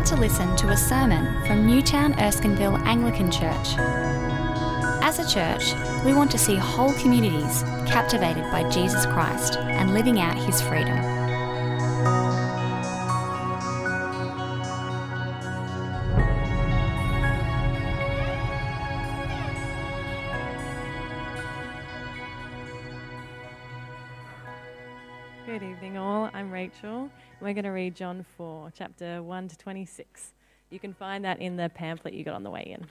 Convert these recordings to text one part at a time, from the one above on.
about to listen to a sermon from Newtown Erskineville Anglican Church. As a church, we want to see whole communities captivated by Jesus Christ and living out his freedom. Good evening, all. I'm Rachel. We're going to read John 4, chapter 1 to 26. You can find that in the pamphlet you got on the way in.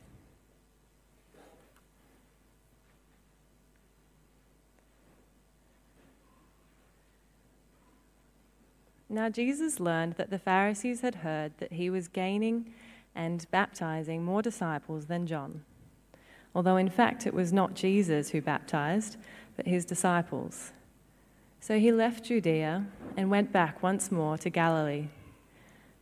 Now, Jesus learned that the Pharisees had heard that he was gaining and baptizing more disciples than John, although in fact it was not Jesus who baptized, but his disciples. So he left Judea and went back once more to Galilee.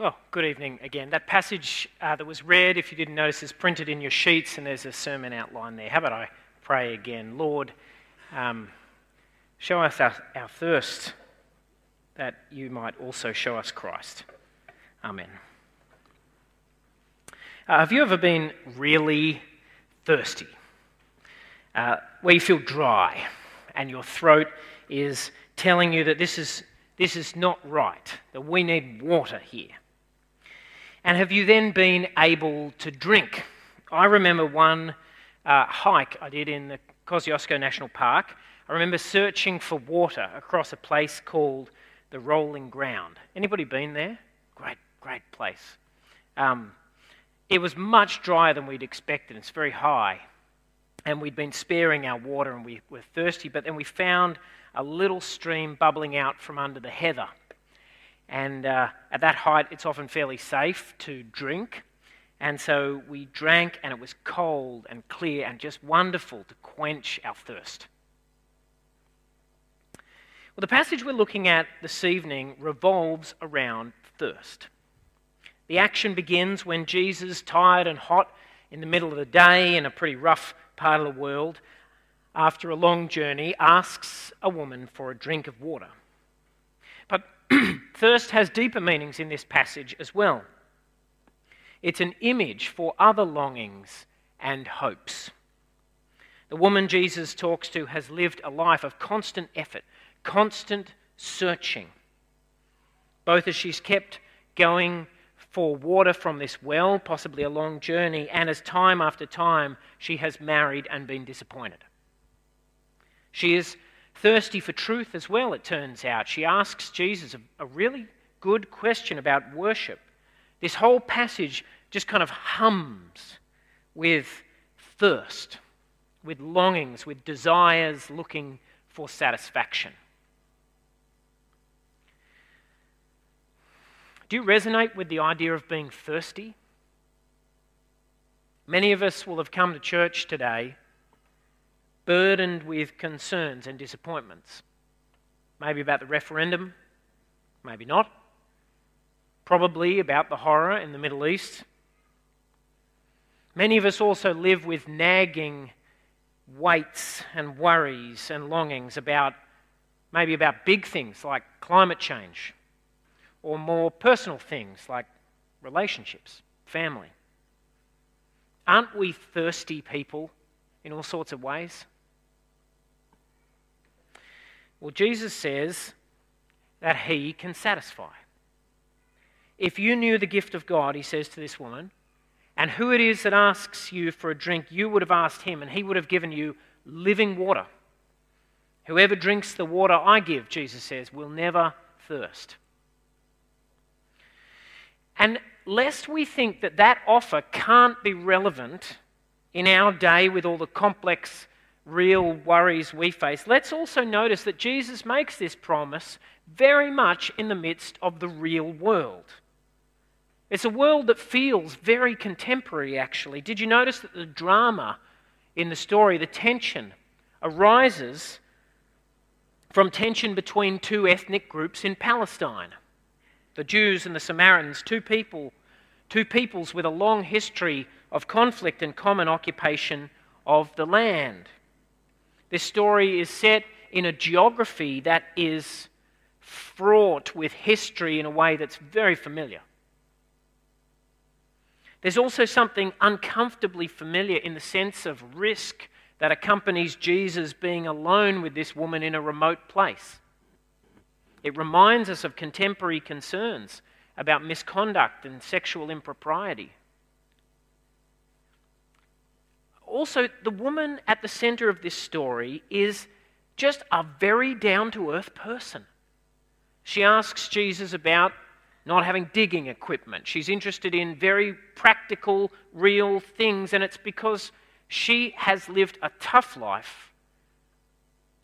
Well, good evening again. That passage uh, that was read, if you didn't notice, is printed in your sheets and there's a sermon outline there. How about I pray again? Lord, um, show us our, our thirst that you might also show us Christ. Amen. Uh, have you ever been really thirsty? Uh, where you feel dry and your throat is telling you that this is, this is not right, that we need water here. And have you then been able to drink? I remember one uh, hike I did in the Kosciuszko National Park. I remember searching for water across a place called the Rolling Ground. Anybody been there? Great, great place. Um, it was much drier than we'd expected. It's very high. And we'd been sparing our water and we were thirsty, but then we found a little stream bubbling out from under the heather. And uh, at that height, it's often fairly safe to drink. And so we drank, and it was cold and clear and just wonderful to quench our thirst. Well, the passage we're looking at this evening revolves around thirst. The action begins when Jesus, tired and hot in the middle of the day in a pretty rough part of the world, after a long journey, asks a woman for a drink of water. Thirst has deeper meanings in this passage as well. It's an image for other longings and hopes. The woman Jesus talks to has lived a life of constant effort, constant searching, both as she's kept going for water from this well, possibly a long journey, and as time after time she has married and been disappointed. She is thirsty for truth as well, it turns out. She asks Jesus a, a really good question about worship. This whole passage just kind of hums with thirst, with longings, with desires looking for satisfaction. Do you resonate with the idea of being thirsty? Many of us will have come to church today burdened with concerns and disappointments. Maybe about the referendum, maybe not. Probably about the horror in the Middle East. Many of us also live with nagging weights and worries and longings about maybe about big things like climate change or more personal things like relationships, family. Aren't we thirsty people in all sorts of ways? Well, Jesus says that He can satisfy. If you knew the gift of God, He says to this woman, and who it is that asks you for a drink, you would have asked Him, and He would have given you living water. Whoever drinks the water I give, Jesus says, will never thirst. And lest we think that that offer can't be relevant in our day with all the complex, real worries we face, let's also notice that Jesus makes this promise very much in the midst of the real world. It's a world that feels very contemporary, actually. Did you notice that the drama in the story, the tension, arises from tension between two ethnic groups in Palestine? the Jews and the Samaritans, two people, two peoples with a long history of conflict and common occupation of the land. This story is set in a geography that is fraught with history in a way that's very familiar. There's also something uncomfortably familiar in the sense of risk that accompanies Jesus being alone with this woman in a remote place. It reminds us of contemporary concerns about misconduct and sexual impropriety. Also, the woman at the center of this story is just a very down to earth person. She asks Jesus about not having digging equipment. She's interested in very practical, real things, and it's because she has lived a tough life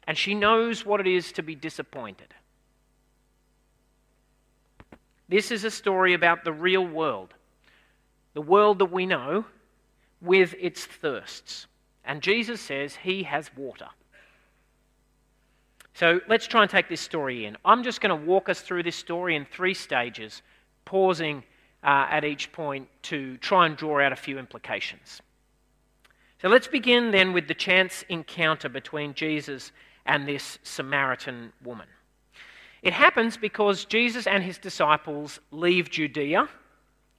and she knows what it is to be disappointed. This is a story about the real world, the world that we know with its thirsts. And Jesus says he has water. So let's try and take this story in. I'm just going to walk us through this story in three stages, pausing uh, at each point to try and draw out a few implications. So let's begin then with the chance encounter between Jesus and this Samaritan woman. It happens because Jesus and his disciples leave Judea,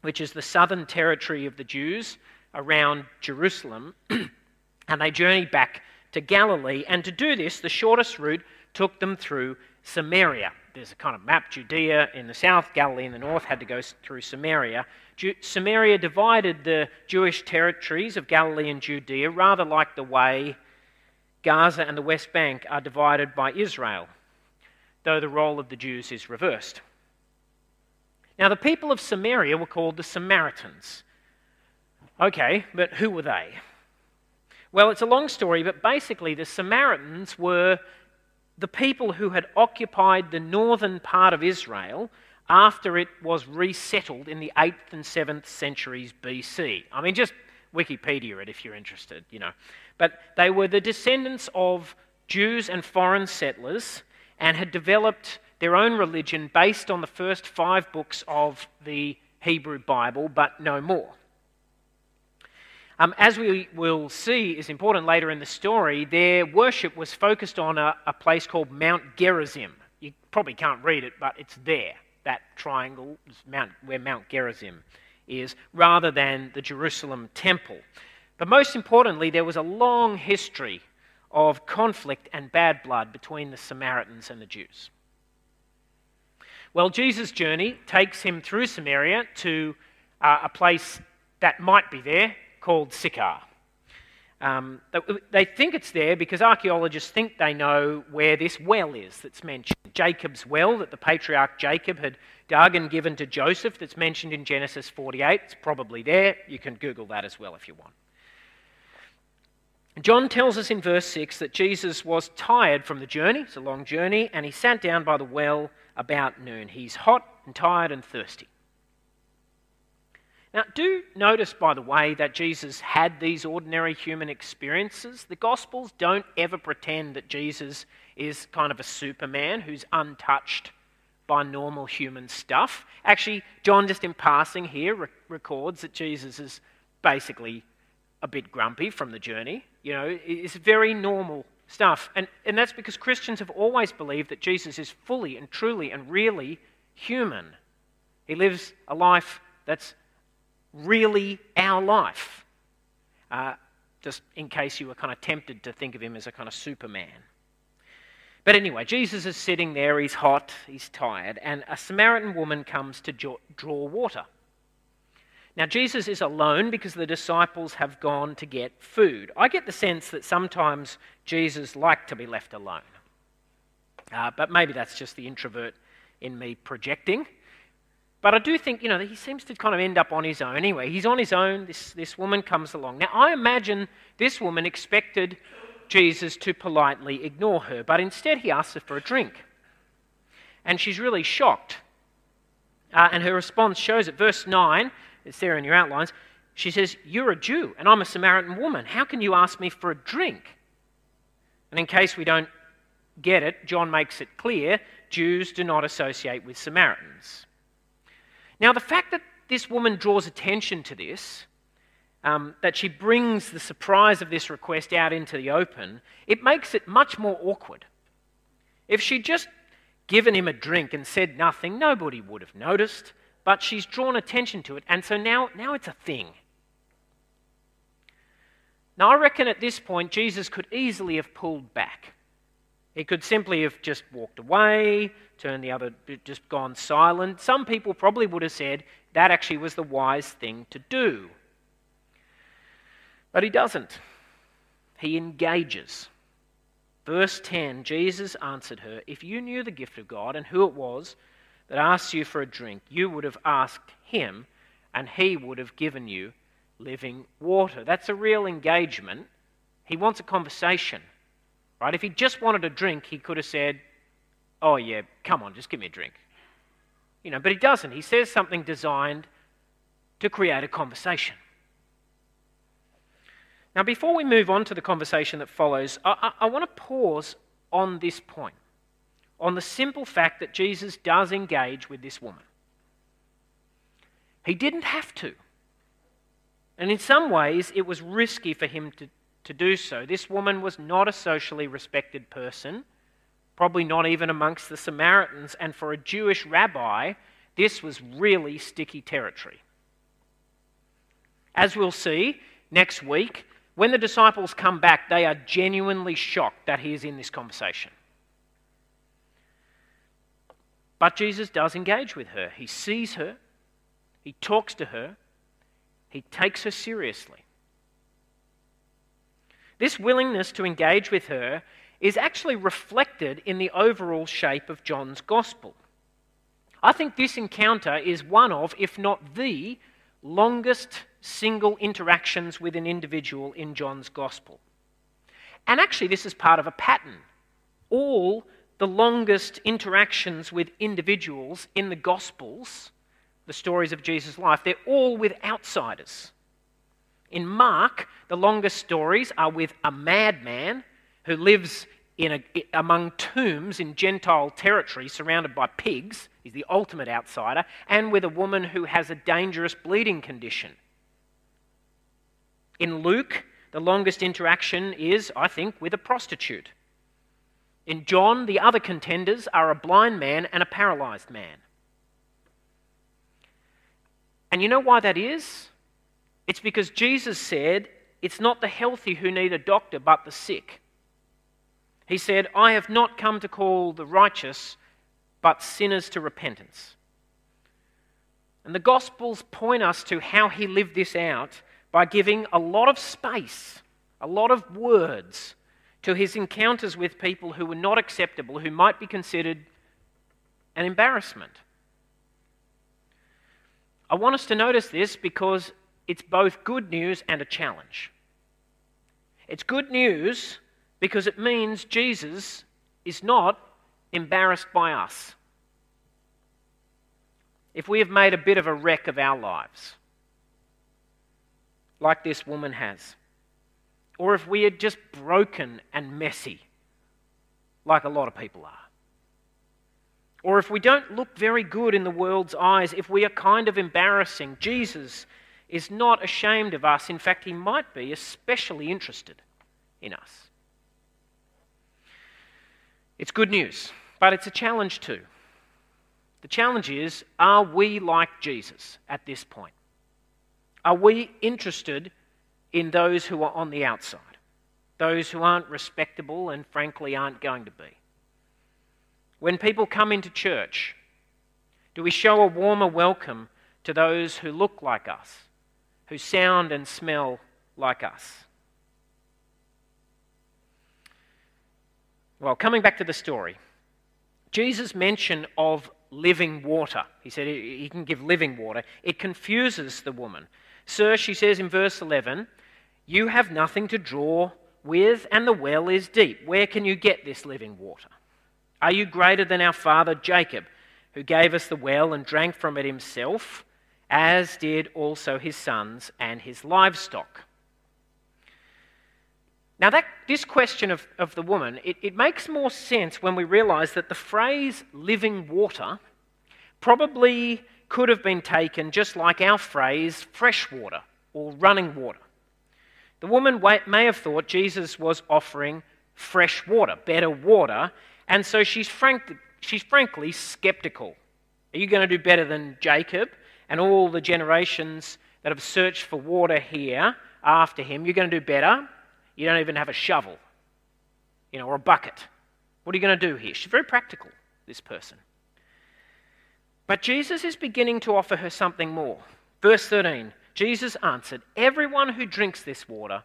which is the southern territory of the Jews around Jerusalem, and they journey back to Galilee. And to do this, the shortest route took them through Samaria. There's a kind of map Judea in the south, Galilee in the north, had to go through Samaria. Ju- Samaria divided the Jewish territories of Galilee and Judea, rather like the way Gaza and the West Bank are divided by Israel though the role of the Jews is reversed. Now, the people of Samaria were called the Samaritans. Okay, but who were they? Well, it's a long story, but basically, the Samaritans were the people who had occupied the northern part of Israel after it was resettled in the 8th and 7th centuries BC. I mean, just Wikipedia it if you're interested, you know. But they were the descendants of Jews and foreign settlers and had developed their own religion based on the first five books of the Hebrew Bible, but no more. Um, as we will see is important later in the story, their worship was focused on a, a place called Mount Gerizim. You probably can't read it, but it's there. That triangle is Mount, where Mount Gerizim is, rather than the Jerusalem temple. But most importantly, there was a long history of conflict and bad blood between the Samaritans and the Jews. Well, Jesus' journey takes him through Samaria to uh, a place that might be there called Sychar. Um, they think it's there because archaeologists think they know where this well is that's mentioned. Jacob's well that the patriarch Jacob had dug and given to Joseph, that's mentioned in Genesis 48. It's probably there. You can Google that as well if you want. John tells us in verse 6 that Jesus was tired from the journey, it's a long journey, and he sat down by the well about noon. He's hot and tired and thirsty. Now, do notice, by the way, that Jesus had these ordinary human experiences. The Gospels don't ever pretend that Jesus is kind of a superman who's untouched by normal human stuff. Actually, John, just in passing here, re- records that Jesus is basically a bit grumpy from the journey. You know, it's very normal stuff. And, and that's because Christians have always believed that Jesus is fully and truly and really human. He lives a life that's really our life. Uh, just in case you were kind of tempted to think of him as a kind of Superman. But anyway, Jesus is sitting there, he's hot, he's tired, and a Samaritan woman comes to draw water. Now, Jesus is alone because the disciples have gone to get food. I get the sense that sometimes Jesus liked to be left alone. Uh, but maybe that's just the introvert in me projecting. But I do think, you know, he seems to kind of end up on his own anyway. He's on his own. This, this woman comes along. Now, I imagine this woman expected Jesus to politely ignore her, but instead he asks her for a drink. And she's really shocked. Uh, and her response shows it. Verse 9, it's there in your outlines. She says, You're a Jew, and I'm a Samaritan woman. How can you ask me for a drink? And in case we don't get it, John makes it clear Jews do not associate with Samaritans. Now, the fact that this woman draws attention to this, um, that she brings the surprise of this request out into the open, it makes it much more awkward. If she'd just given him a drink and said nothing, nobody would have noticed, but she's drawn attention to it, and so now, now it's a thing. Now, I reckon at this point, Jesus could easily have pulled back. He could simply have just walked away, turned the other, just gone silent. Some people probably would have said that actually was the wise thing to do. But he doesn't. He engages. Verse 10 Jesus answered her, If you knew the gift of God and who it was that asked you for a drink, you would have asked him, and he would have given you living water. That's a real engagement. He wants a conversation. Right? If he just wanted a drink, he could have said, Oh, yeah, come on, just give me a drink. You know, but he doesn't. He says something designed to create a conversation. Now, before we move on to the conversation that follows, I, I, I want to pause on this point, on the simple fact that Jesus does engage with this woman. He didn't have to. And in some ways, it was risky for him to, to do so. This woman was not a socially respected person, probably not even amongst the Samaritans, and for a Jewish rabbi, this was really sticky territory. As we'll see next week, when the disciples come back, they are genuinely shocked that he is in this conversation. But Jesus does engage with her. He sees her, he talks to her, he takes her seriously. This willingness to engage with her is actually reflected in the overall shape of John's gospel. I think this encounter is one of, if not the, longest single interactions with an individual in John's Gospel. And actually, this is part of a pattern. All the longest interactions with individuals in the Gospels, the stories of Jesus' life, they're all with outsiders. In Mark, the longest stories are with a madman who lives in a, among tombs in Gentile territory surrounded by pigs. He's the ultimate outsider, and with a woman who has a dangerous bleeding condition. In Luke, the longest interaction is, I think, with a prostitute. In John, the other contenders are a blind man and a paralyzed man. And you know why that is? It's because Jesus said, It's not the healthy who need a doctor, but the sick. He said, I have not come to call the righteous, but sinners to repentance. And the Gospels point us to how he lived this out by giving a lot of space, a lot of words to his encounters with people who were not acceptable, who might be considered an embarrassment. I want us to notice this because it's both good news and a challenge. It's good news because it means Jesus is not embarrassed by us. If we have made a bit of a wreck of our lives, like this woman has, or if we are just broken and messy, like a lot of people are, or if we don't look very good in the world's eyes, if we are kind of embarrassing, Jesus is not ashamed of us. In fact, he might be especially interested in us. It's good news, but it's a challenge too. The challenge is are we like Jesus at this point? Are we interested in those who are on the outside? Those who aren't respectable and frankly aren't going to be? When people come into church, do we show a warmer welcome to those who look like us, who sound and smell like us? Well, coming back to the story, Jesus' mention of living water, he said he can give living water, it confuses the woman. Sir, she says in verse 11, you have nothing to draw with, and the well is deep. Where can you get this living water? Are you greater than our father Jacob, who gave us the well and drank from it himself, as did also his sons and his livestock? Now, that, this question of, of the woman, it, it makes more sense when we realize that the phrase living water probably could have been taken just like our phrase fresh water or running water. The woman may have thought Jesus was offering fresh water, better water, and so she's, frank, she's frankly skeptical. Are you going to do better than Jacob and all the generations that have searched for water here after him? You're going to do better? You don't even have a shovel, you know, or a bucket. What are you going to do here? She's very practical, this person. But Jesus is beginning to offer her something more. Verse 13 Jesus answered, Everyone who drinks this water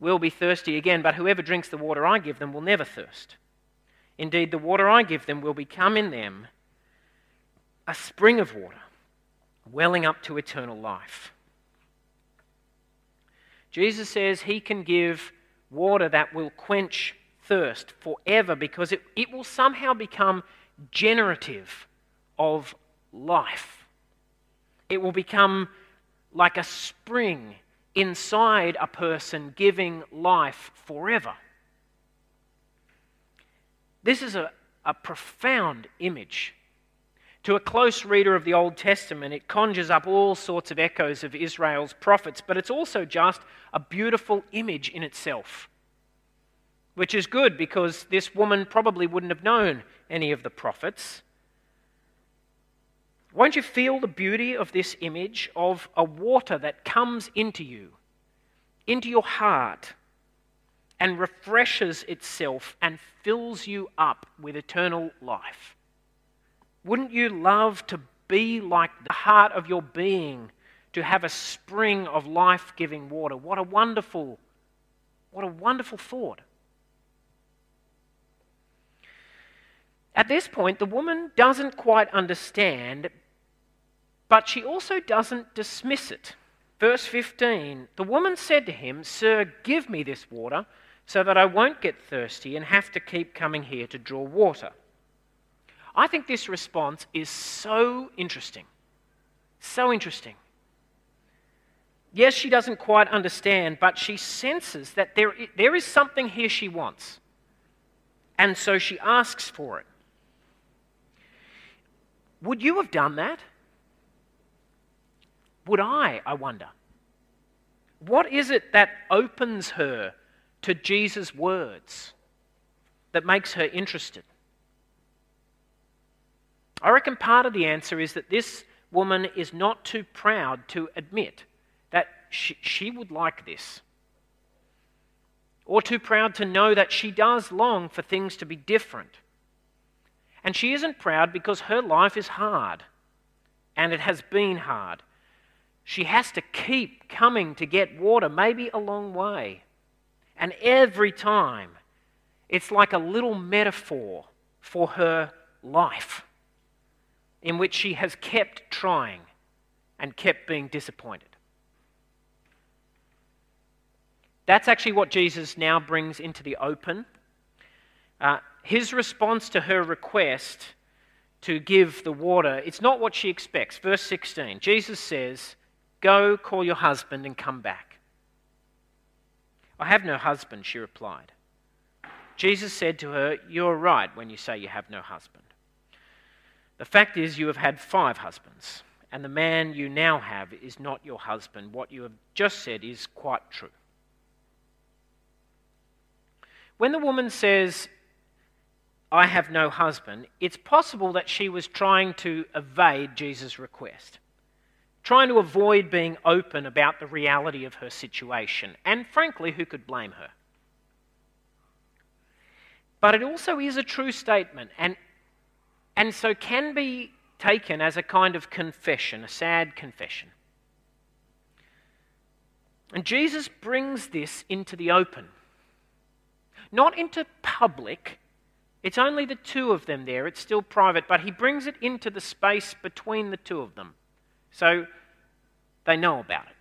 will be thirsty again, but whoever drinks the water I give them will never thirst. Indeed, the water I give them will become in them a spring of water, welling up to eternal life. Jesus says he can give water that will quench thirst forever because it, it will somehow become generative of life. It will become like a spring inside a person giving life forever. This is a, a profound image to a close reader of the Old Testament, it conjures up all sorts of echoes of Israel's prophets, but it's also just a beautiful image in itself. Which is good because this woman probably wouldn't have known any of the prophets. Won't you feel the beauty of this image of a water that comes into you, into your heart, and refreshes itself and fills you up with eternal life? Wouldn't you love to be like the heart of your being, to have a spring of life giving water? What a wonderful, what a wonderful thought. At this point, the woman doesn't quite understand, but she also doesn't dismiss it. Verse 15 The woman said to him, Sir, give me this water so that I won't get thirsty and have to keep coming here to draw water. I think this response is so interesting. So interesting. Yes, she doesn't quite understand, but she senses that there, there is something here she wants. And so she asks for it. Would you have done that? Would I, I wonder? What is it that opens her to Jesus' words that makes her interested? I reckon part of the answer is that this woman is not too proud to admit that she, she would like this, or too proud to know that she does long for things to be different. And she isn't proud because her life is hard, and it has been hard. She has to keep coming to get water, maybe a long way. And every time, it's like a little metaphor for her life in which she has kept trying and kept being disappointed. That's actually what Jesus now brings into the open. Uh, his response to her request to give the water, it's not what she expects. Verse 16, Jesus says, Go call your husband and come back. I have no husband, she replied. Jesus said to her, You're right when you say you have no husband. The fact is, you have had five husbands, and the man you now have is not your husband. What you have just said is quite true. When the woman says, I have no husband, it's possible that she was trying to evade Jesus' request, trying to avoid being open about the reality of her situation. And frankly, who could blame her? But it also is a true statement, and and so can be taken as a kind of confession, a sad confession. And Jesus brings this into the open, not into public. It's only the two of them there, it's still private, but he brings it into the space between the two of them. So they know about it.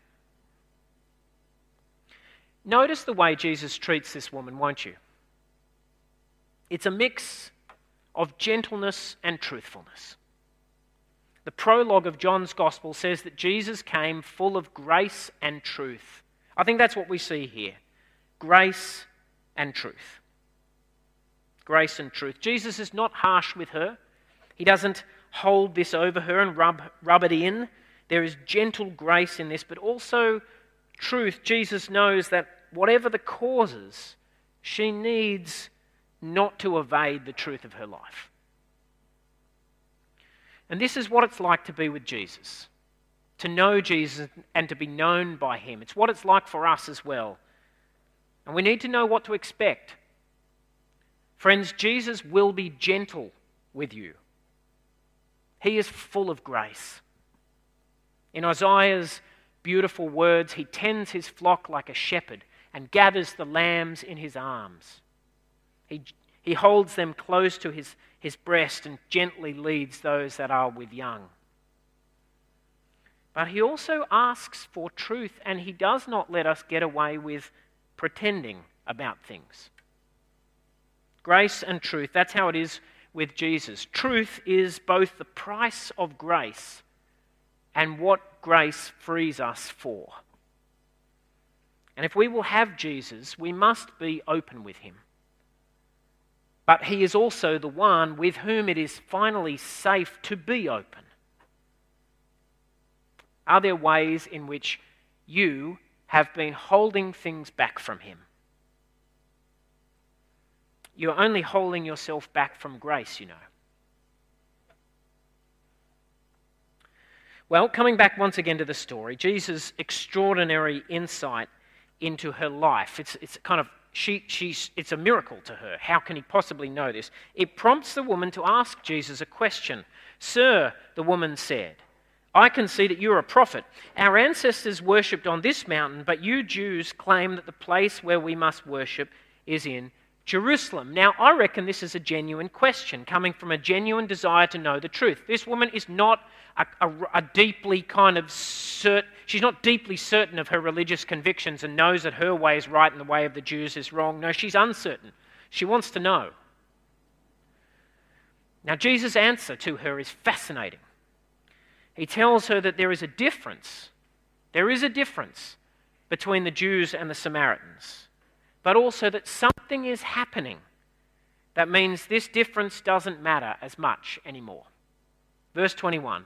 Notice the way Jesus treats this woman, won't you? It's a mix of gentleness and truthfulness. The prologue of John's Gospel says that Jesus came full of grace and truth. I think that's what we see here grace and truth. Grace and truth. Jesus is not harsh with her, he doesn't hold this over her and rub, rub it in. There is gentle grace in this, but also truth. Jesus knows that whatever the causes, she needs not to evade the truth of her life. And this is what it's like to be with Jesus, to know Jesus and to be known by him. It's what it's like for us as well. And we need to know what to expect. Friends, Jesus will be gentle with you, he is full of grace. In Isaiah's beautiful words, he tends his flock like a shepherd and gathers the lambs in his arms. He, he holds them close to his, his breast and gently leads those that are with young. But he also asks for truth, and he does not let us get away with pretending about things. Grace and truth, that's how it is with Jesus. Truth is both the price of grace and what grace frees us for. And if we will have Jesus, we must be open with him but he is also the one with whom it is finally safe to be open. Are there ways in which you have been holding things back from him? You're only holding yourself back from grace, you know. Well, coming back once again to the story, Jesus' extraordinary insight into her life. It's, it's kind of she, she's, it's a miracle to her. How can he possibly know this? It prompts the woman to ask Jesus a question. Sir, the woman said, I can see that you're a prophet. Our ancestors worshipped on this mountain, but you Jews claim that the place where we must worship is in Jerusalem. Now, I reckon this is a genuine question coming from a genuine desire to know the truth. This woman is not a, a, a deeply kind of certain, she's not deeply certain of her religious convictions and knows that her way is right and the way of the Jews is wrong. No, she's uncertain. She wants to know. Now, Jesus' answer to her is fascinating. He tells her that there is a difference. There is a difference between the Jews and the Samaritans, but also that something is happening that means this difference doesn't matter as much anymore. Verse 21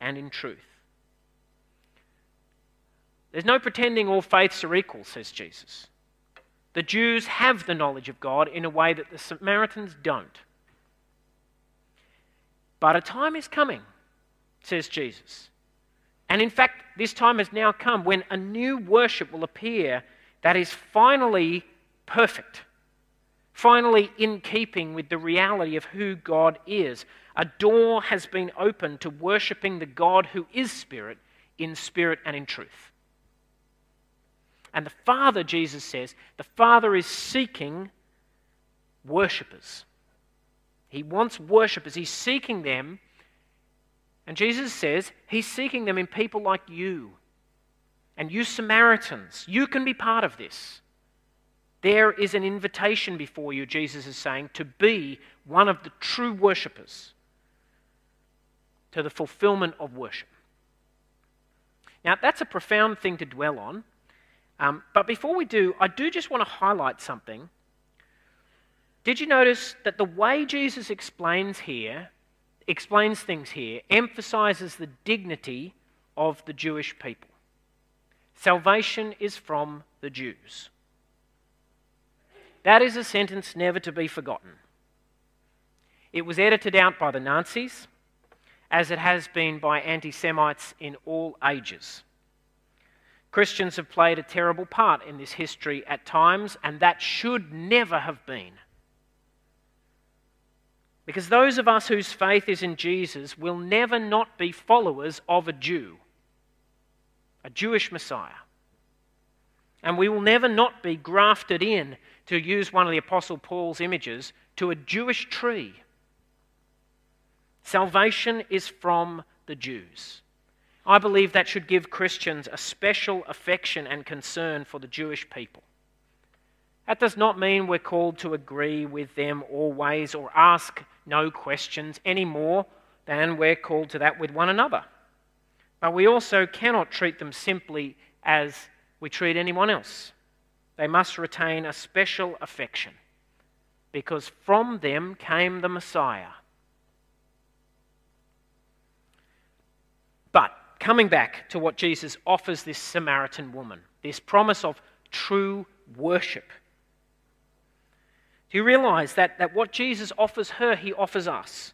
and in truth. There's no pretending all faiths are equal, says Jesus. The Jews have the knowledge of God in a way that the Samaritans don't. But a time is coming, says Jesus. And in fact, this time has now come when a new worship will appear that is finally perfect, finally in keeping with the reality of who God is. A door has been opened to worshipping the God who is Spirit in spirit and in truth. And the Father, Jesus says, the Father is seeking worshippers. He wants worshippers. He's seeking them. And Jesus says he's seeking them in people like you and you Samaritans. You can be part of this. There is an invitation before you, Jesus is saying, to be one of the true worshippers to the fulfillment of worship. Now, that's a profound thing to dwell on. Um, but before we do, I do just want to highlight something. Did you notice that the way Jesus explains here, explains things here, emphasizes the dignity of the Jewish people? Salvation is from the Jews. That is a sentence never to be forgotten. It was edited out by the Nazis as it has been by anti Semites in all ages. Christians have played a terrible part in this history at times, and that should never have been. Because those of us whose faith is in Jesus will never not be followers of a Jew, a Jewish Messiah. And we will never not be grafted in, to use one of the Apostle Paul's images, to a Jewish tree Salvation is from the Jews. I believe that should give Christians a special affection and concern for the Jewish people. That does not mean we're called to agree with them always or ask no questions any more than we're called to that with one another. But we also cannot treat them simply as we treat anyone else. They must retain a special affection because from them came the Messiah But coming back to what Jesus offers this Samaritan woman, this promise of true worship. Do you realize that, that what Jesus offers her, he offers us?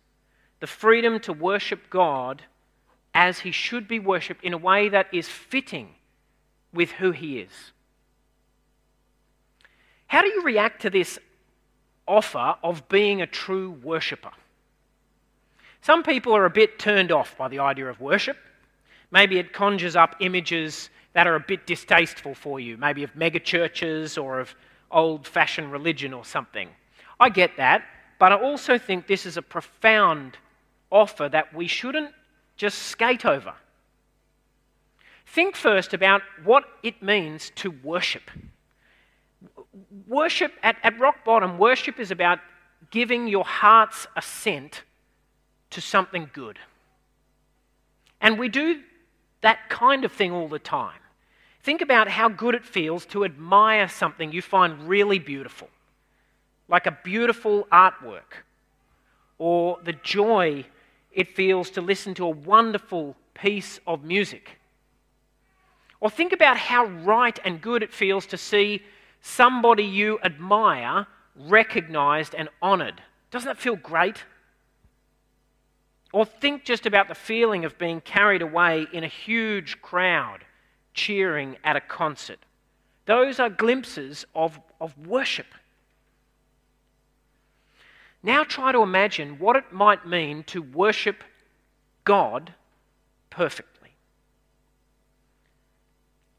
The freedom to worship God as he should be worshipped in a way that is fitting with who he is. How do you react to this offer of being a true worshipper? Some people are a bit turned off by the idea of worship. Maybe it conjures up images that are a bit distasteful for you, maybe of megachurches or of old fashioned religion or something. I get that, but I also think this is a profound offer that we shouldn't just skate over. Think first about what it means to worship. Worship, at, at rock bottom, worship is about giving your heart's assent to something good. And we do that kind of thing all the time. Think about how good it feels to admire something you find really beautiful, like a beautiful artwork, or the joy it feels to listen to a wonderful piece of music. Or think about how right and good it feels to see somebody you admire recognized and honored. Doesn't that feel great? Or think just about the feeling of being carried away in a huge crowd cheering at a concert. Those are glimpses of, of worship. Now try to imagine what it might mean to worship God perfectly.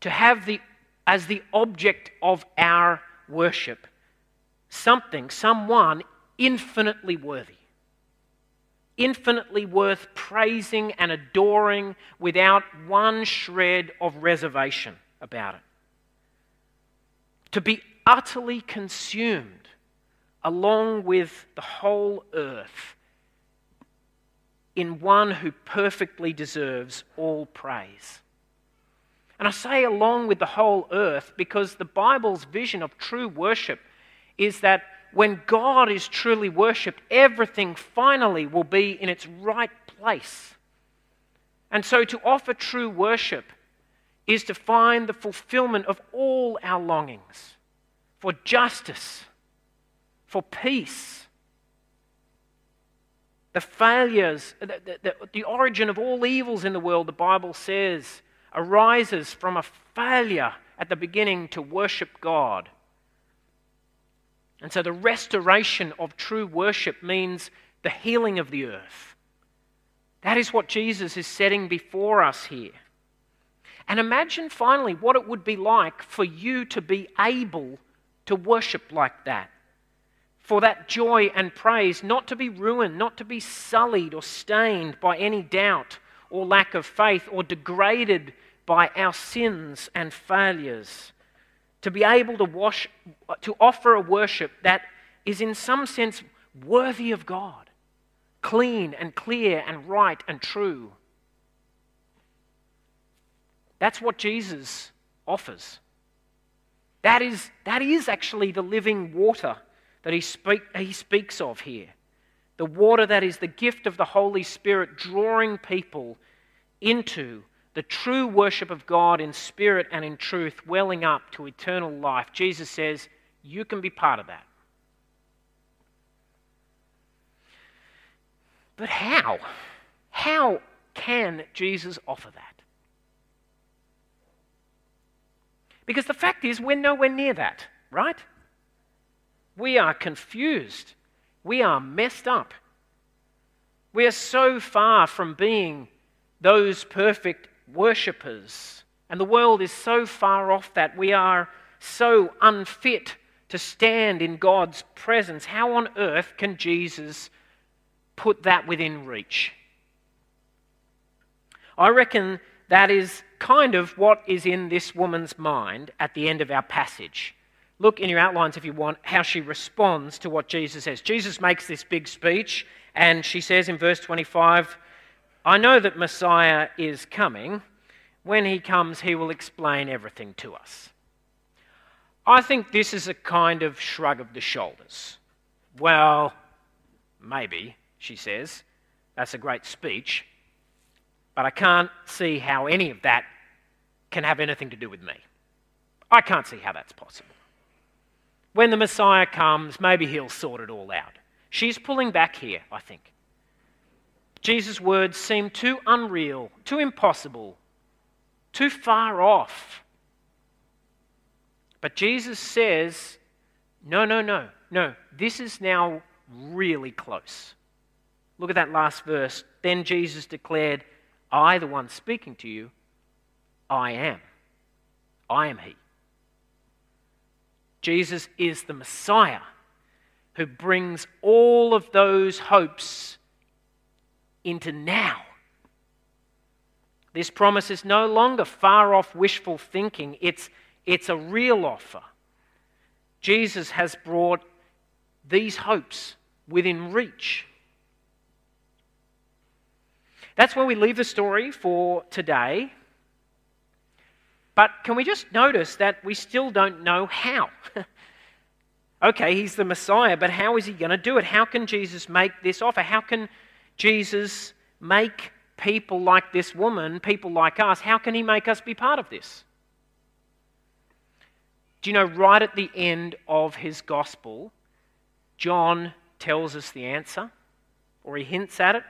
To have the, as the object of our worship something, someone infinitely worthy, infinitely worth praising and adoring without one shred of reservation about it. To be utterly consumed along with the whole earth in one who perfectly deserves all praise. And I say along with the whole earth because the Bible's vision of true worship is that when God is truly worshipped, everything finally will be in its right place. And so to offer true worship is to find the fulfillment of all our longings for justice, for peace. The failures, the, the, the, origin of all evils in the world, the Bible says, arises from a failure at the beginning to worship God. And so the restoration of true worship means the healing of the earth. That is what Jesus is setting before us here. And imagine finally what it would be like for you to be able to worship like that. For that joy and praise not to be ruined, not to be sullied or stained by any doubt or lack of faith or degraded by our sins and failures to be able to, wash, to offer a worship that is, in some sense, worthy of God, clean and clear and right and true. That's what Jesus offers. That is, that is actually the living water that he, speak, he speaks of here. The water that is the gift of the Holy Spirit drawing people into the true worship of God in spirit and in truth, welling up to eternal life, Jesus says, you can be part of that. But how? How can Jesus offer that? Because the fact is, we're nowhere near that, right? We are confused. We are messed up. We are so far from being those perfect worshippers. And the world is so far off that we are so unfit to stand in God's presence. How on earth can Jesus put that within reach? I reckon that is kind of what is in this woman's mind at the end of our passage. Look in your outlines if you want how she responds to what Jesus says. Jesus makes this big speech, and she says in verse 25, I know that Messiah is coming. When he comes, he will explain everything to us. I think this is a kind of shrug of the shoulders. Well, maybe, she says. That's a great speech. But I can't see how any of that can have anything to do with me. I can't see how that's possible. When the Messiah comes, maybe he'll sort it all out. She's pulling back here, I think. Jesus' words seem too unreal, too impossible, too far off. But Jesus says, no, no, no, no, this is now really close. Look at that last verse. Then Jesus declared, I, the one speaking to you, I am. I am He. Jesus is the Messiah who brings all of those hopes into now. This promise is no longer far off wishful thinking, it's, it's a real offer. Jesus has brought these hopes within reach. That's where we leave the story for today. But can we just notice that we still don't know how? okay, he's the Messiah, but how is he going to do it? How can Jesus make this offer? How can Jesus make people like this woman, people like us, how can he make us be part of this? Do you know, right at the end of his gospel, John tells us the answer, or he hints at it.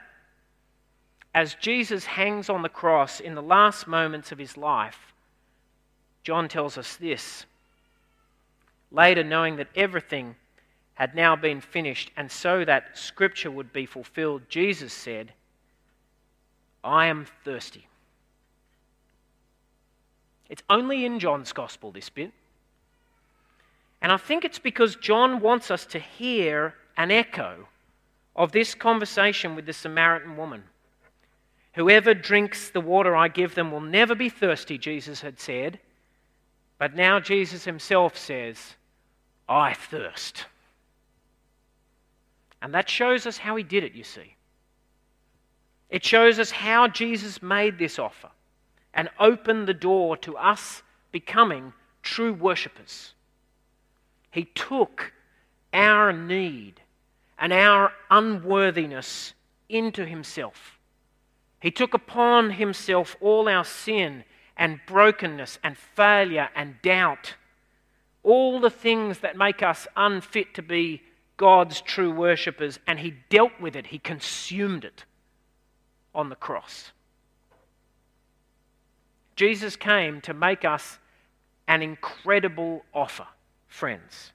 As Jesus hangs on the cross in the last moments of his life, John tells us this. Later, knowing that everything had now been finished, and so that scripture would be fulfilled, Jesus said, I am thirsty. It's only in John's gospel, this bit. And I think it's because John wants us to hear an echo of this conversation with the Samaritan woman. Whoever drinks the water I give them will never be thirsty, Jesus had said. But now Jesus himself says, I thirst. And that shows us how he did it, you see. It shows us how Jesus made this offer and opened the door to us becoming true worshippers. He took our need and our unworthiness into Himself. He took upon Himself all our sin and brokenness and failure and doubt, all the things that make us unfit to be God's true worshippers, and He dealt with it, He consumed it on the cross. Jesus came to make us an incredible offer friends,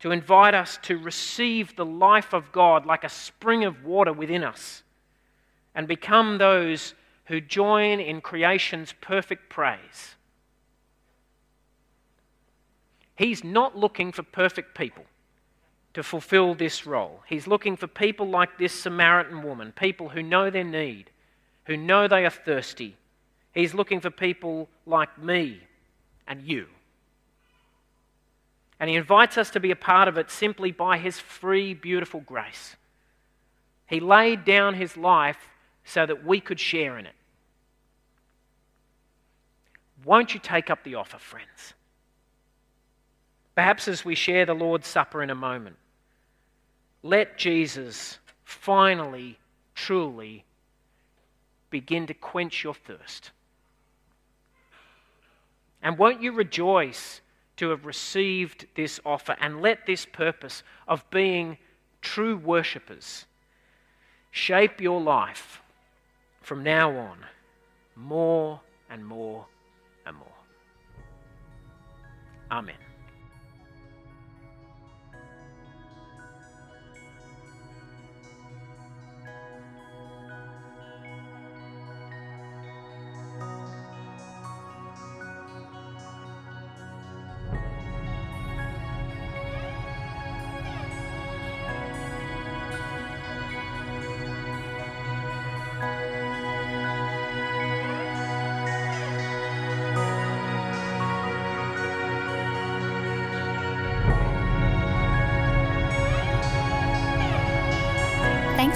to invite us to receive the life of God like a spring of water within us and become those who join in creation's perfect praise. He's not looking for perfect people to fulfill this role. He's looking for people like this Samaritan woman, people who know their need, who know they are thirsty. He's looking for people like me and you. And he invites us to be a part of it simply by his free, beautiful grace. He laid down his life so that we could share in it. Won't you take up the offer, friends? Perhaps as we share the Lord's Supper in a moment, let Jesus finally, truly begin to quench your thirst. And won't you rejoice to have received this offer and let this purpose of being true worshippers shape your life from now on more and more and more. Amen.